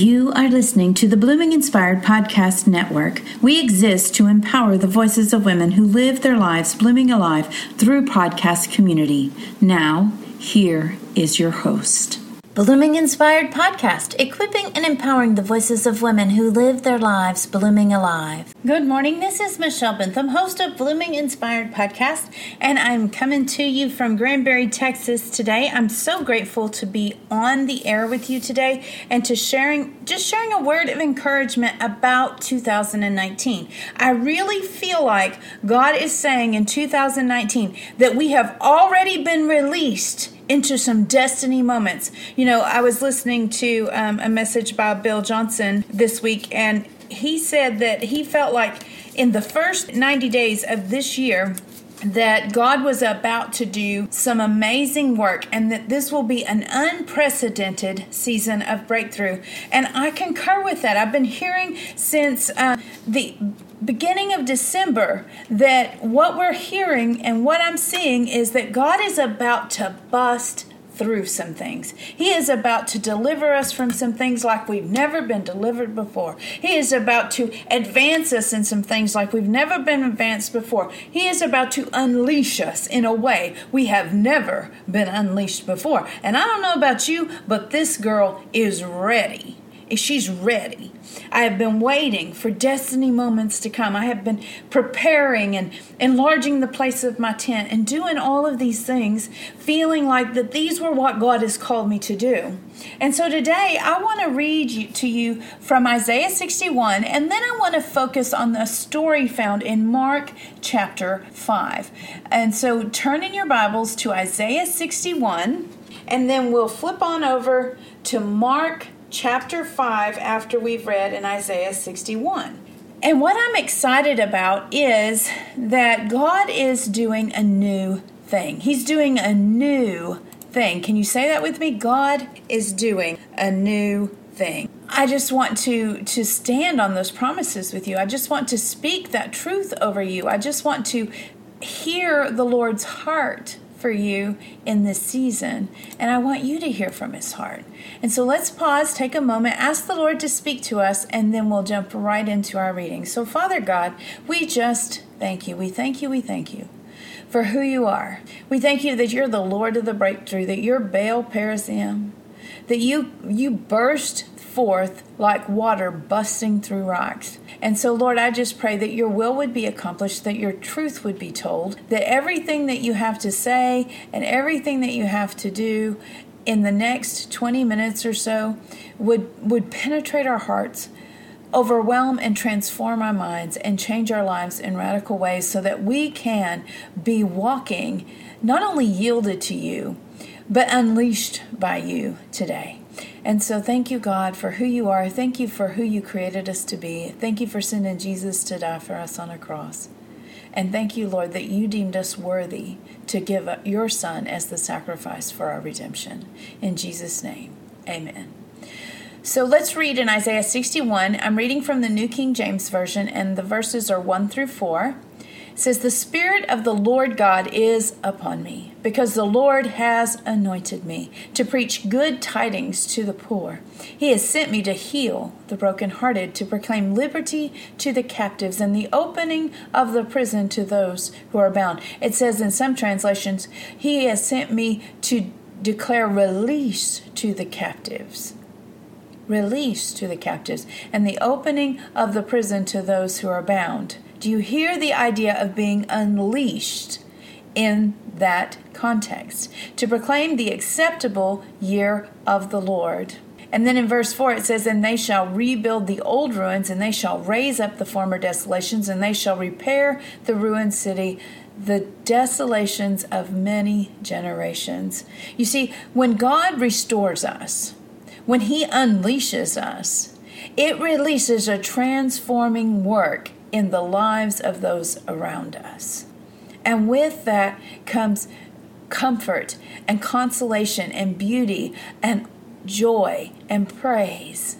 You are listening to the Blooming Inspired Podcast Network. We exist to empower the voices of women who live their lives blooming alive through podcast community. Now, here is your host. Blooming Inspired Podcast, equipping and empowering the voices of women who live their lives blooming alive. Good morning. This is Michelle Bentham, host of Blooming Inspired Podcast, and I'm coming to you from Granbury, Texas today. I'm so grateful to be on the air with you today and to sharing just sharing a word of encouragement about 2019. I really feel like God is saying in 2019 that we have already been released into some destiny moments. You know, I was listening to um, a message by Bill Johnson this week, and he said that he felt like in the first 90 days of this year, that God was about to do some amazing work and that this will be an unprecedented season of breakthrough. And I concur with that. I've been hearing since uh, the beginning of December that what we're hearing and what I'm seeing is that God is about to bust through some things. He is about to deliver us from some things like we've never been delivered before. He is about to advance us in some things like we've never been advanced before. He is about to unleash us in a way we have never been unleashed before. And I don't know about you, but this girl is ready she's ready. I have been waiting for destiny moments to come. I have been preparing and enlarging the place of my tent and doing all of these things, feeling like that these were what God has called me to do. And so today I want to read you, to you from Isaiah 61, and then I want to focus on the story found in Mark chapter 5. And so turn in your Bibles to Isaiah 61, and then we'll flip on over to Mark chapter 5 after we've read in Isaiah 61. And what I'm excited about is that God is doing a new thing. He's doing a new thing. Can you say that with me? God is doing a new thing. I just want to to stand on those promises with you. I just want to speak that truth over you. I just want to hear the Lord's heart for you in this season, and I want you to hear from His heart. And so let's pause, take a moment, ask the Lord to speak to us, and then we'll jump right into our reading. So, Father God, we just thank you. We thank you. We thank you for who you are. We thank you that you're the Lord of the breakthrough, that you're Baal Perazim, that you you burst forth like water busting through rocks. And so, Lord, I just pray that your will would be accomplished, that your truth would be told, that everything that you have to say and everything that you have to do in the next 20 minutes or so would, would penetrate our hearts, overwhelm and transform our minds, and change our lives in radical ways so that we can be walking not only yielded to you, but unleashed by you today. And so, thank you, God, for who you are. Thank you for who you created us to be. Thank you for sending Jesus to die for us on a cross. And thank you, Lord, that you deemed us worthy to give your Son as the sacrifice for our redemption. In Jesus' name, amen. So let's read in Isaiah 61. I'm reading from the New King James Version, and the verses are 1 through 4 says, The Spirit of the Lord God is upon me, because the Lord has anointed me to preach good tidings to the poor. He has sent me to heal the brokenhearted, to proclaim liberty to the captives, and the opening of the prison to those who are bound. It says in some translations, He has sent me to declare release to the captives release to the captives, and the opening of the prison to those who are bound. Do you hear the idea of being unleashed in that context? To proclaim the acceptable year of the Lord. And then in verse 4 it says, And they shall rebuild the old ruins, and they shall raise up the former desolations, and they shall repair the ruined city, the desolations of many generations. You see, when God restores us, when He unleashes us, it releases a transforming work in the lives of those around us. And with that comes comfort and consolation and beauty and joy and praise.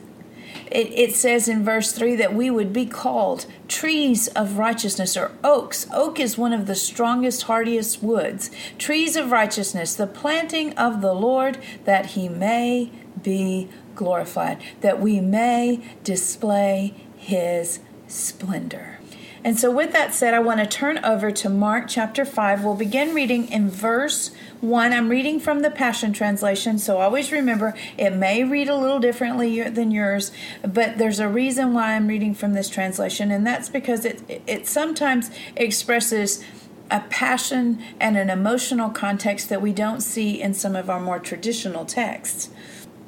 It, it, says in verse 3 that we would be called trees of righteousness or oaks. Oak is one of the strongest, hardiest woods. Trees of righteousness, the planting of the Lord that he may be glorified, that we may display his splendor. And so, with that said, I want to turn over to Mark chapter 5. We'll begin reading in verse 1. I'm reading from the Passion Translation, so always remember it may read a little differently than yours, but there's a reason why I'm reading from this translation, and that's because it, it sometimes expresses a passion and an emotional context that we don't see in some of our more traditional texts.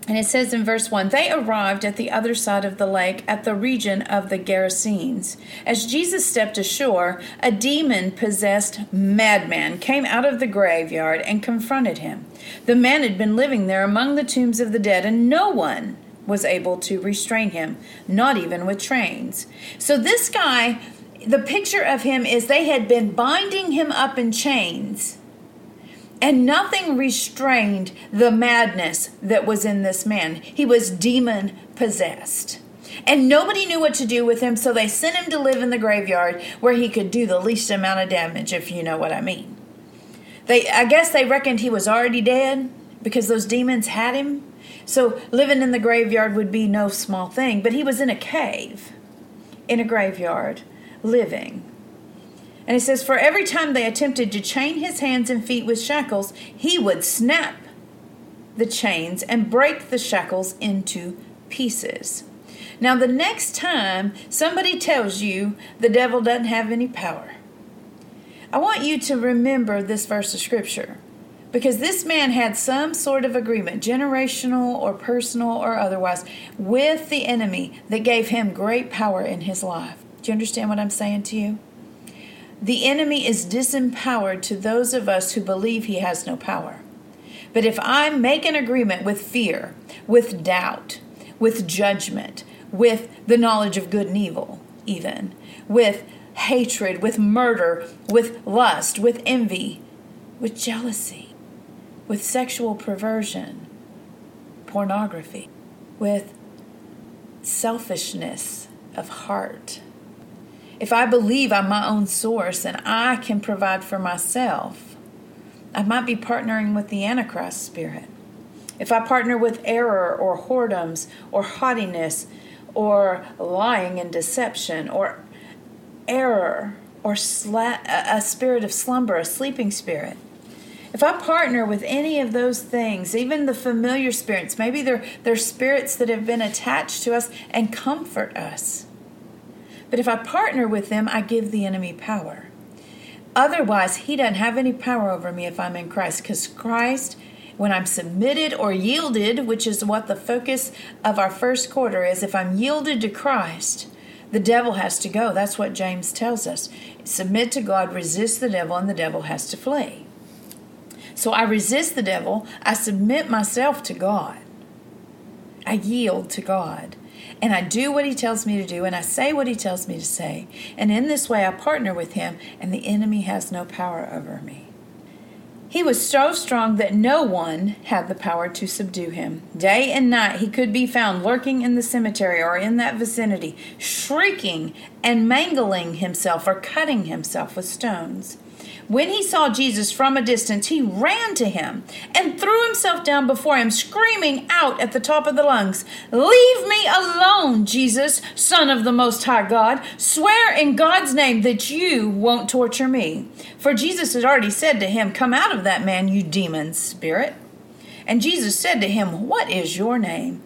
And it says in verse 1 They arrived at the other side of the lake at the region of the Gerasenes. As Jesus stepped ashore, a demon possessed madman came out of the graveyard and confronted him. The man had been living there among the tombs of the dead, and no one was able to restrain him, not even with trains. So this guy, the picture of him is they had been binding him up in chains and nothing restrained the madness that was in this man. He was demon possessed. And nobody knew what to do with him, so they sent him to live in the graveyard where he could do the least amount of damage, if you know what I mean. They I guess they reckoned he was already dead because those demons had him. So living in the graveyard would be no small thing, but he was in a cave in a graveyard living. And it says, For every time they attempted to chain his hands and feet with shackles, he would snap the chains and break the shackles into pieces. Now, the next time somebody tells you the devil doesn't have any power, I want you to remember this verse of scripture because this man had some sort of agreement, generational or personal or otherwise, with the enemy that gave him great power in his life. Do you understand what I'm saying to you? The enemy is disempowered to those of us who believe he has no power. But if I make an agreement with fear, with doubt, with judgment, with the knowledge of good and evil, even, with hatred, with murder, with lust, with envy, with jealousy, with sexual perversion, pornography, with selfishness of heart, if I believe I'm my own source and I can provide for myself, I might be partnering with the Antichrist spirit. If I partner with error or whoredoms or haughtiness or lying and deception or error or sla- a spirit of slumber, a sleeping spirit, if I partner with any of those things, even the familiar spirits, maybe they're, they're spirits that have been attached to us and comfort us. But if I partner with them, I give the enemy power. Otherwise, he doesn't have any power over me if I'm in Christ, because Christ, when I'm submitted or yielded, which is what the focus of our first quarter is, if I'm yielded to Christ, the devil has to go. That's what James tells us. Submit to God, resist the devil, and the devil has to flee. So I resist the devil, I submit myself to God, I yield to God and I do what he tells me to do, and I say what he tells me to say. And in this way, I partner with him, and the enemy has no power over me. He was so strong that no one had the power to subdue him. Day and night he could be found lurking in the cemetery or in that vicinity, shrieking and mangling himself or cutting himself with stones. When he saw Jesus from a distance, he ran to him and threw himself down before him, screaming out at the top of the lungs, Leave me alone, Jesus, Son of the Most High God. Swear in God's name that you won't torture me. For Jesus had already said to him, Come out of that man, you demon spirit. And Jesus said to him, What is your name?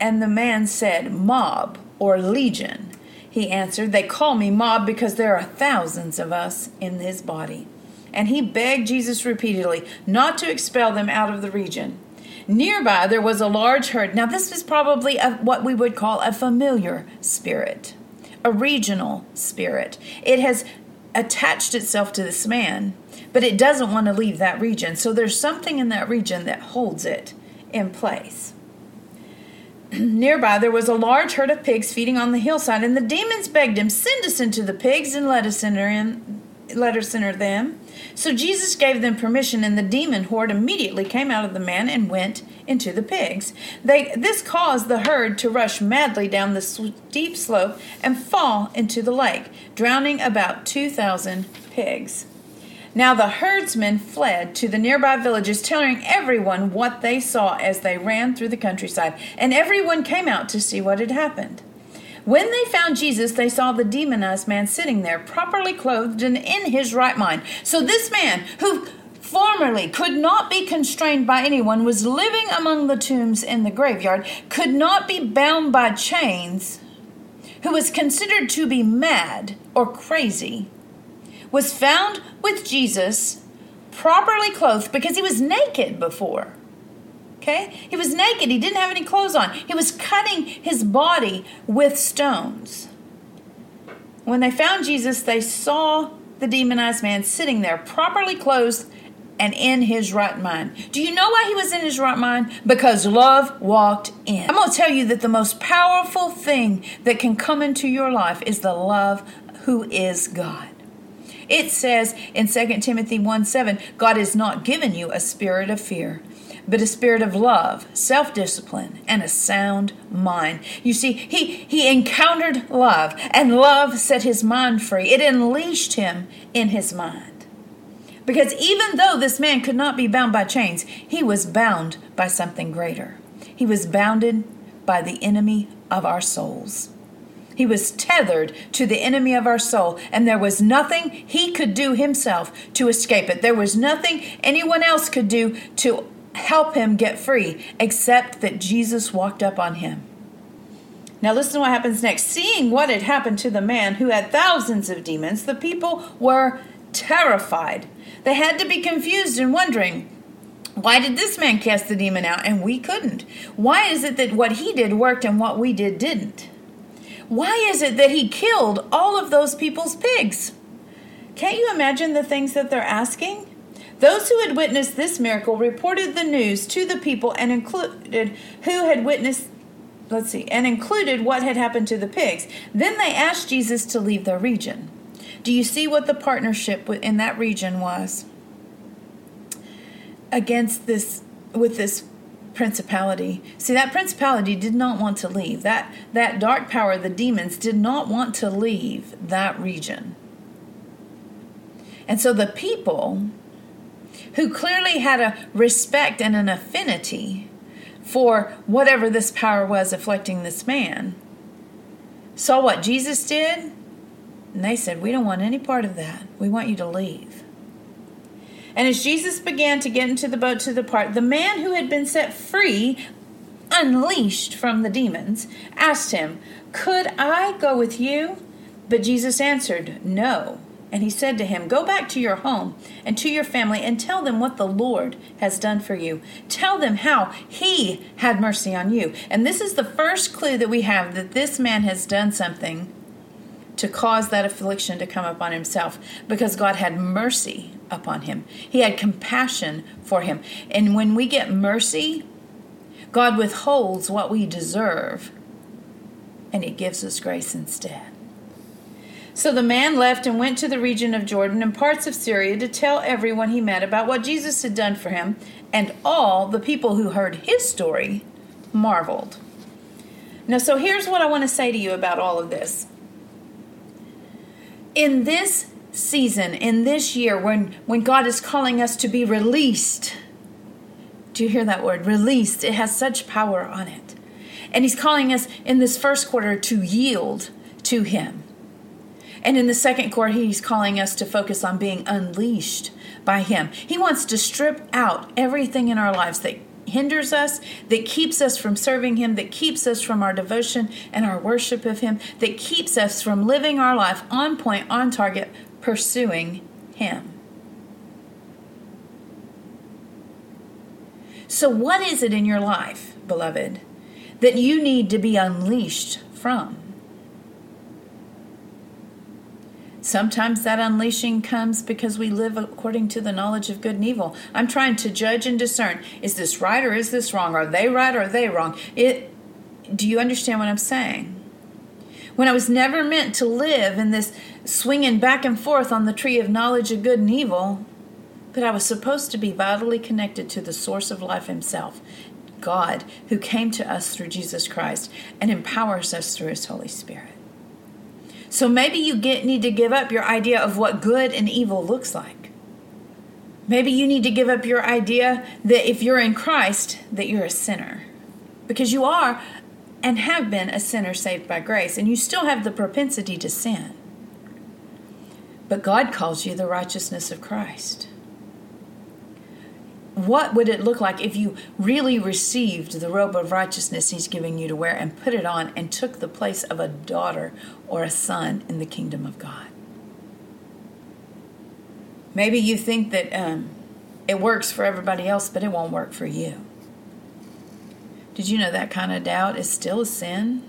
And the man said, Mob or Legion he answered, They call me mob because there are thousands of us in his body. And he begged Jesus repeatedly not to expel them out of the region. Nearby, there was a large herd. Now, this was probably a, what we would call a familiar spirit, a regional spirit. It has attached itself to this man, but it doesn't want to leave that region. So there's something in that region that holds it in place. Nearby there was a large herd of pigs feeding on the hillside, and the demons begged him, Send us into the pigs and let us enter in let us enter them. So Jesus gave them permission, and the demon horde immediately came out of the man and went into the pigs. They, this caused the herd to rush madly down the steep slope and fall into the lake, drowning about 2,000 pigs. Now the herdsmen fled to the nearby villages, telling everyone what they saw as they ran through the countryside, and everyone came out to see what had happened. When they found Jesus, they saw the demonized man sitting there, properly clothed and in his right mind. So this man, who formerly could not be constrained by anyone, was living among the tombs in the graveyard, could not be bound by chains, who was considered to be mad or crazy was found with Jesus properly clothed because he was naked before. Okay? He was naked. He didn't have any clothes on. He was cutting his body with stones. When they found Jesus, they saw the demonized man sitting there, properly clothed and in his right mind. Do you know why he was in his right mind? Because love walked in. I'm going to tell you that the most powerful thing that can come into your life is the love who is God. It says in 2 Timothy 1 7, God has not given you a spirit of fear, but a spirit of love, self discipline, and a sound mind. You see, he, he encountered love, and love set his mind free. It unleashed him in his mind. Because even though this man could not be bound by chains, he was bound by something greater. He was bounded by the enemy of our souls. He was tethered to the enemy of our soul, and there was nothing he could do himself to escape it. There was nothing anyone else could do to help him get free except that Jesus walked up on him. Now, listen to what happens next. Seeing what had happened to the man who had thousands of demons, the people were terrified. They had to be confused and wondering, why did this man cast the demon out and we couldn't? Why is it that what he did worked and what we did didn't? Why is it that he killed all of those people's pigs? Can't you imagine the things that they're asking? Those who had witnessed this miracle reported the news to the people and included who had witnessed let's see, and included what had happened to the pigs. Then they asked Jesus to leave their region. Do you see what the partnership in that region was? Against this with this principality. See, that principality did not want to leave. That that dark power, the demons, did not want to leave that region. And so the people who clearly had a respect and an affinity for whatever this power was afflicting this man saw what Jesus did, and they said, We don't want any part of that. We want you to leave. And as Jesus began to get into the boat to depart, the man who had been set free, unleashed from the demons, asked him, Could I go with you? But Jesus answered, No. And he said to him, Go back to your home and to your family and tell them what the Lord has done for you. Tell them how he had mercy on you. And this is the first clue that we have that this man has done something to cause that affliction to come upon himself because God had mercy upon him. He had compassion for him. And when we get mercy, God withholds what we deserve and he gives us grace instead. So the man left and went to the region of Jordan and parts of Syria to tell everyone he met about what Jesus had done for him, and all the people who heard his story marveled. Now, so here's what I want to say to you about all of this in this season, in this year, when, when God is calling us to be released, do you hear that word? Released. It has such power on it. And He's calling us in this first quarter to yield to Him. And in the second quarter, He's calling us to focus on being unleashed by Him. He wants to strip out everything in our lives that hinders us, that keeps us from serving Him, that keeps us from our devotion and our worship of Him, that keeps us from living our life on point, on target, pursuing Him. So, what is it in your life, beloved, that you need to be unleashed from? Sometimes that unleashing comes because we live according to the knowledge of good and evil. I'm trying to judge and discern is this right or is this wrong? Are they right or are they wrong? It do you understand what I'm saying? When I was never meant to live in this swinging back and forth on the tree of knowledge of good and evil, but I was supposed to be vitally connected to the source of life Himself, God, who came to us through Jesus Christ and empowers us through His Holy Spirit. So maybe you get, need to give up your idea of what good and evil looks like. Maybe you need to give up your idea that if you're in Christ, that you're a sinner. Because you are and have been a sinner saved by grace, and you still have the propensity to sin. But God calls you the righteousness of Christ. What would it look like if you really received the robe of righteousness He's giving you to wear and put it on and took the place of a daughter or a son in the kingdom of God? Maybe you think that um, it works for everybody else, but it won't work for you. Did you know that kind of doubt is still a sin?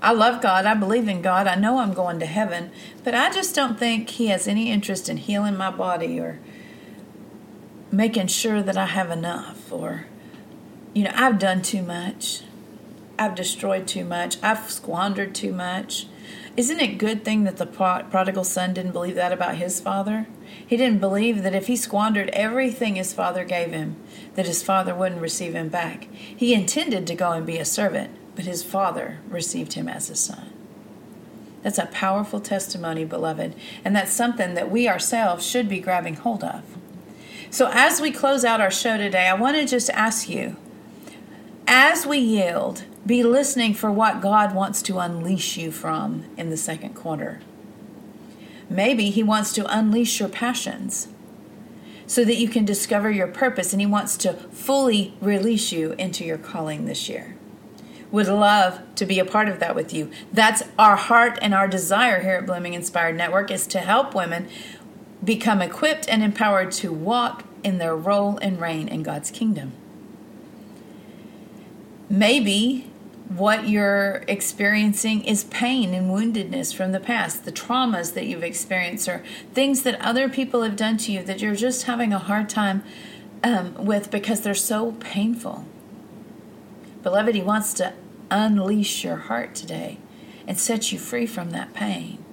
I love God. I believe in God. I know I'm going to heaven, but I just don't think He has any interest in healing my body or making sure that I have enough or, you know, I've done too much. I've destroyed too much. I've squandered too much. Isn't it good thing that the prodigal son didn't believe that about his father? He didn't believe that if he squandered everything his father gave him, that his father wouldn't receive him back. He intended to go and be a servant, but his father received him as a son. That's a powerful testimony, beloved, and that's something that we ourselves should be grabbing hold of. So, as we close out our show today, I want to just ask you as we yield, be listening for what God wants to unleash you from in the second quarter. Maybe He wants to unleash your passions so that you can discover your purpose, and He wants to fully release you into your calling this year. Would love to be a part of that with you. That's our heart and our desire here at Blooming Inspired Network is to help women become equipped and empowered to walk in their role and reign in God's kingdom. Maybe what you're experiencing is pain and woundedness from the past, the traumas that you've experienced, or things that other people have done to you that you're just having a hard time um, with because they're so painful. Beloved, He wants to unleash your heart today and set you free from that pain.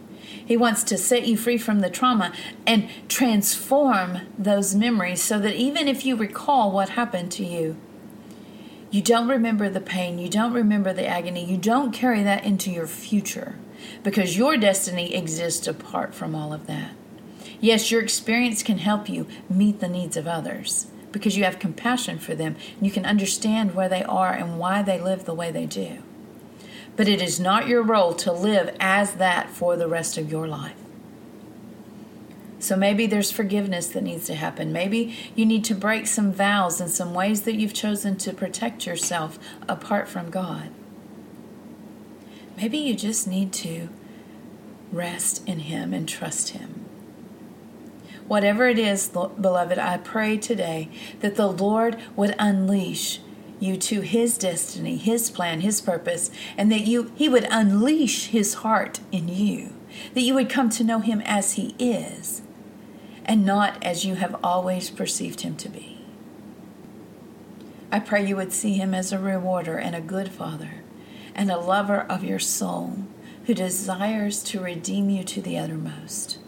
He wants to set you free from the trauma and transform those memories so that even if you recall what happened to you, you don't remember the pain, you don't remember the agony, you don't carry that into your future because your destiny exists apart from all of that. Yes, your experience can help you meet the needs of others because you have compassion for them and you can understand where they are and why they live the way they do. But it is not your role to live as that for the rest of your life. So maybe there's forgiveness that needs to happen. Maybe you need to break some vows and some ways that you've chosen to protect yourself apart from God. Maybe you just need to rest in Him and trust Him. Whatever it is, beloved, I pray today that the Lord would unleash you to his destiny, his plan, his purpose, and that you he would unleash his heart in you. That you would come to know him as he is and not as you have always perceived him to be. I pray you would see him as a rewarder and a good father and a lover of your soul who desires to redeem you to the uttermost.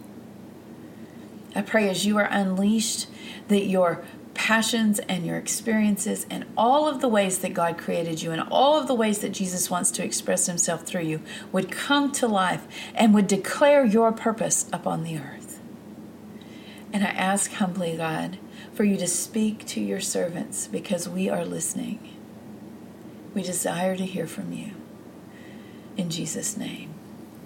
I pray as you are unleashed that your passions and your experiences and all of the ways that God created you and all of the ways that Jesus wants to express himself through you would come to life and would declare your purpose upon the earth. And I ask humbly, God, for you to speak to your servants because we are listening. We desire to hear from you. In Jesus' name.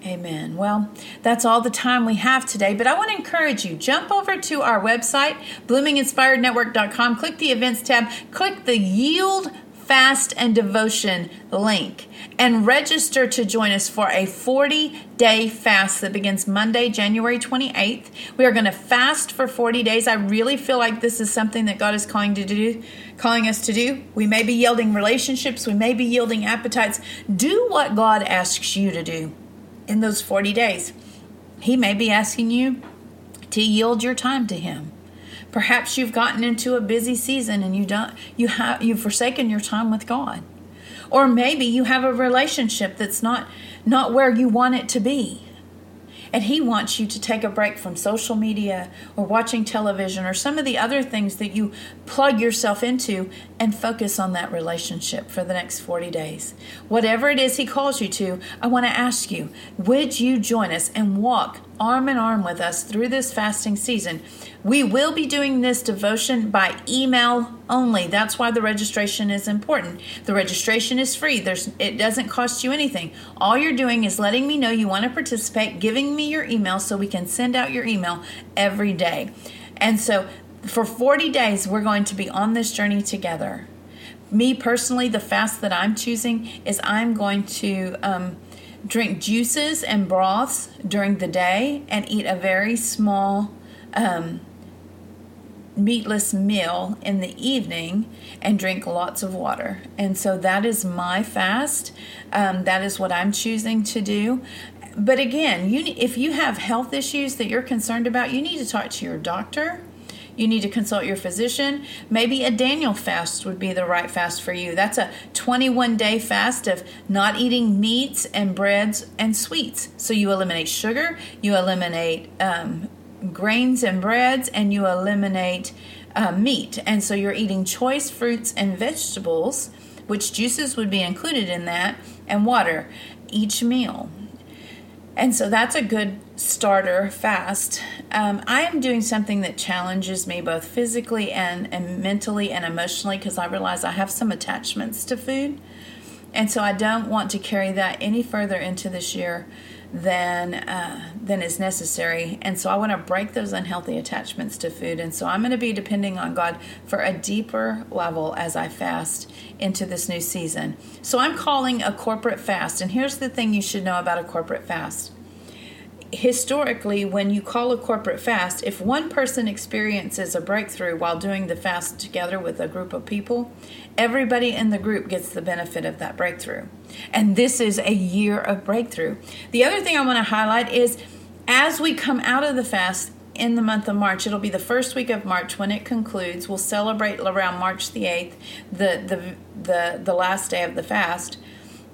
Amen. Well, that's all the time we have today, but I want to encourage you jump over to our website, bloominginspirednetwork.com, click the events tab, click the yield fast and devotion link and register to join us for a 40 day fast that begins Monday, January 28th. We are going to fast for 40 days. I really feel like this is something that God is calling to do, calling us to do. We may be yielding relationships, we may be yielding appetites. Do what God asks you to do in those 40 days. He may be asking you to yield your time to him. Perhaps you've gotten into a busy season and you don't you have you've forsaken your time with God. Or maybe you have a relationship that's not not where you want it to be. And he wants you to take a break from social media or watching television or some of the other things that you plug yourself into and focus on that relationship for the next 40 days. Whatever it is he calls you to, I want to ask you, would you join us and walk arm in arm with us through this fasting season. We will be doing this devotion by email only. That's why the registration is important. The registration is free. There's it doesn't cost you anything. All you're doing is letting me know you want to participate, giving me your email so we can send out your email every day. And so for 40 days we're going to be on this journey together. Me personally, the fast that I'm choosing is I'm going to um, drink juices and broths during the day and eat a very small um, meatless meal in the evening and drink lots of water. And so that is my fast. Um, that is what I'm choosing to do. But again, you if you have health issues that you're concerned about, you need to talk to your doctor. You need to consult your physician. Maybe a Daniel fast would be the right fast for you. That's a 21 day fast of not eating meats and breads and sweets. So you eliminate sugar, you eliminate um, grains and breads and you eliminate uh, meat. And so you're eating choice fruits and vegetables, which juices would be included in that, and water each meal. And so that's a good starter fast. Um, I am doing something that challenges me both physically and, and mentally and emotionally because I realize I have some attachments to food. And so I don't want to carry that any further into this year than uh, than is necessary. And so I want to break those unhealthy attachments to food. And so I'm going to be depending on God for a deeper level as I fast into this new season. So I'm calling a corporate fast. And here's the thing you should know about a corporate fast historically, when you call a corporate fast, if one person experiences a breakthrough while doing the fast together with a group of people, everybody in the group gets the benefit of that breakthrough. And this is a year of breakthrough. The other thing I want to highlight is as we come out of the fast, in the month of March. It'll be the first week of March when it concludes. We'll celebrate around March the 8th, the the the, the last day of the fast.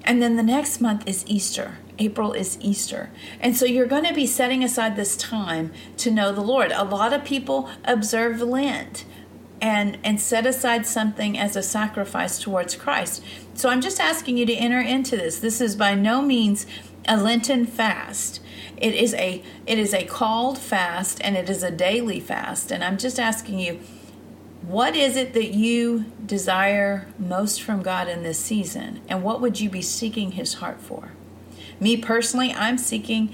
And then the next month is Easter. April is Easter. And so you're going to be setting aside this time to know the Lord. A lot of people observe Lent and and set aside something as a sacrifice towards Christ. So I'm just asking you to enter into this. This is by no means a Lenten fast. It is a it is a called fast and it is a daily fast. And I'm just asking you what is it that you desire most from God in this season? And what would you be seeking his heart for? Me personally, I'm seeking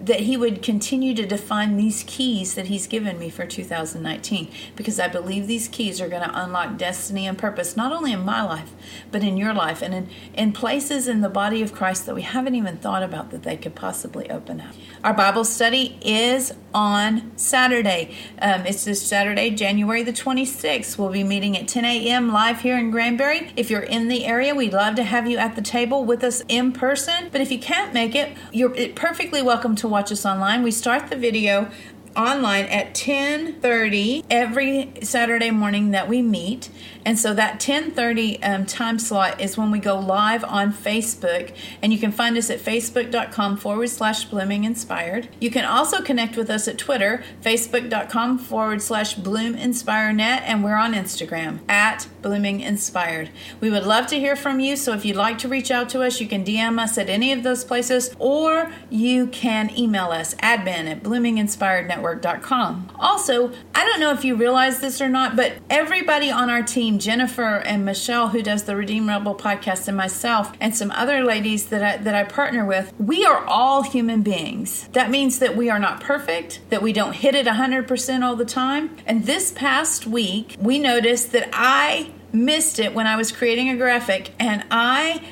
that he would continue to define these keys that he's given me for 2019 because I believe these keys are going to unlock destiny and purpose not only in my life but in your life and in, in places in the body of Christ that we haven't even thought about that they could possibly open up. Our Bible study is on Saturday. Um, it's this Saturday, January the 26th. We'll be meeting at 10 a.m. live here in Granbury. If you're in the area, we'd love to have you at the table with us in person. But if you can't make it, you're perfectly welcome to watch us online. We start the video online at 10:30 every Saturday morning that we meet. And so that 10:30 um, time slot is when we go live on Facebook, and you can find us at facebook.com forward slash blooming inspired. You can also connect with us at Twitter, facebook.com forward slash bloom inspire net, and we're on Instagram at blooming inspired. We would love to hear from you. So if you'd like to reach out to us, you can DM us at any of those places, or you can email us admin at bloominginspirednetwork.com. Also, I don't know if you realize this or not, but everybody on our team Jennifer and Michelle, who does the Redeem Rebel podcast, and myself, and some other ladies that I, that I partner with, we are all human beings. That means that we are not perfect, that we don't hit it 100% all the time. And this past week, we noticed that I missed it when I was creating a graphic, and I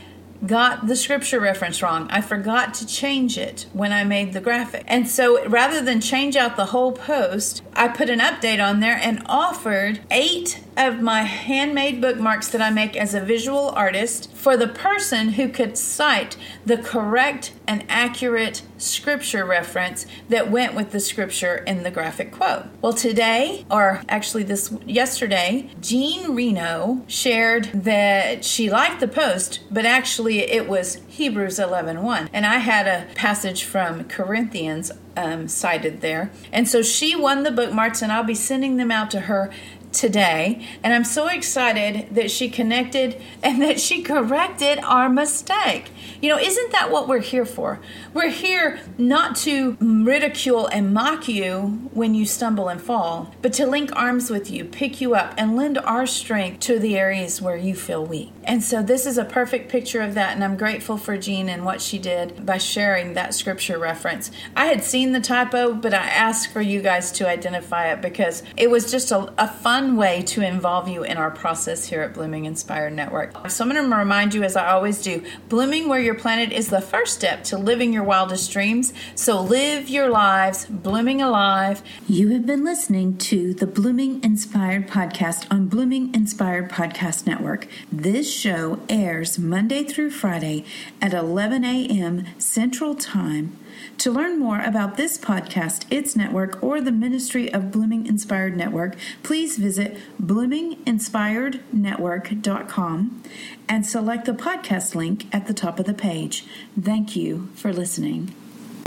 got the scripture reference wrong. I forgot to change it when I made the graphic. And so rather than change out the whole post, I put an update on there and offered eight of my handmade bookmarks that I make as a visual artist for the person who could cite the correct and accurate scripture reference that went with the scripture in the graphic quote. Well, today, or actually this yesterday, Jean Reno shared that she liked the post, but actually it was Hebrews 11:1, and I had a passage from Corinthians um, cited there, and so she won the bookmarks, and I'll be sending them out to her today, and I'm so excited that she connected and that she corrected our mistake. You know, isn't that what we're here for? We're here not to ridicule and mock you when you stumble and fall, but to link arms with you, pick you up, and lend our strength to the areas where you feel weak. And so this is a perfect picture of that, and I'm grateful for Jean and what she did by sharing that scripture reference. I had seen the typo, but I asked for you guys to identify it because it was just a, a fun way to involve you in our process here at Blooming Inspired Network. So I'm going to remind you, as I always do, blooming where you're planted is the first step to living your wildest dreams. So live your lives blooming alive. You have been listening to the Blooming Inspired podcast on Blooming Inspired Podcast Network. This show airs Monday through Friday at 11 a.m. Central Time. To learn more about this podcast, its network, or the ministry of Blooming Inspired Network, please visit bloominginspirednetwork.com and select the podcast link at the top of the page. Thank you for listening.